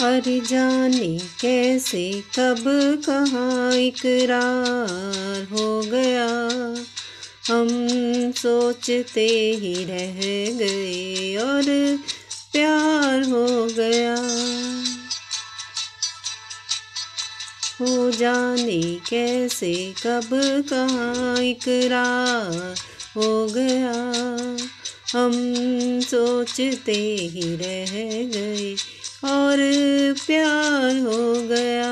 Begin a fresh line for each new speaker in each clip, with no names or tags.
अरे जाने कैसे, कब, कहाँ इकरार हो गया। हम सोचते ही रह गए और प्यार हो गया। हो जाने कैसे, कब, कहाँ इकरार हो गया। हम सोचते ही रह गए और प्यार हो गया।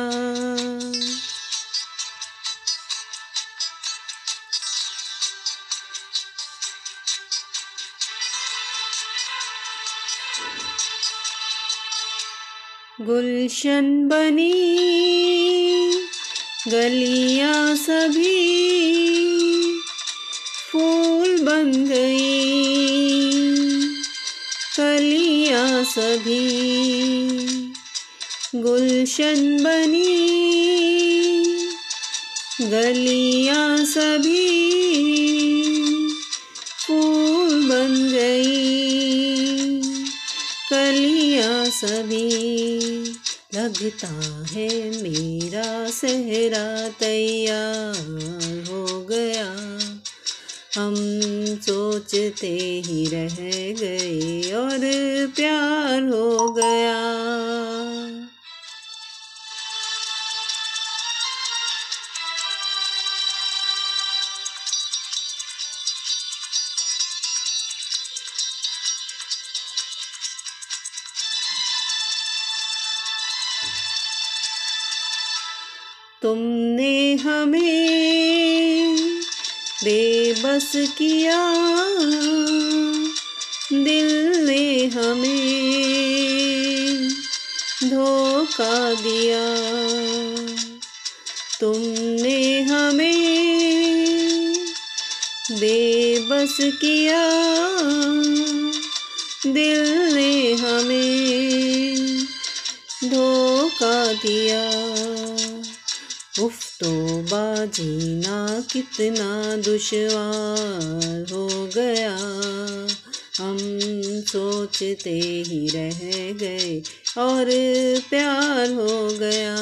गुलशन बनी, गलियाँ सभी, फूल बन गई। सभी गुलशन बनी, गलियाँ सभी फूल बन गई, कलियाँ सभी लगता है मेरा सहरा तैयार हो गया। हम सोचते ही रह गए और प्यार हो गया। तुमने हमें बेबस किया, दिल ने हमें धोखा दिया। तुमने हमें बेबस किया, दिल ने हमें धोखा दिया। उफ तो बाजीना कितना दुश्वार हो गया। हम सोचते ही रह गए और प्यार हो गया।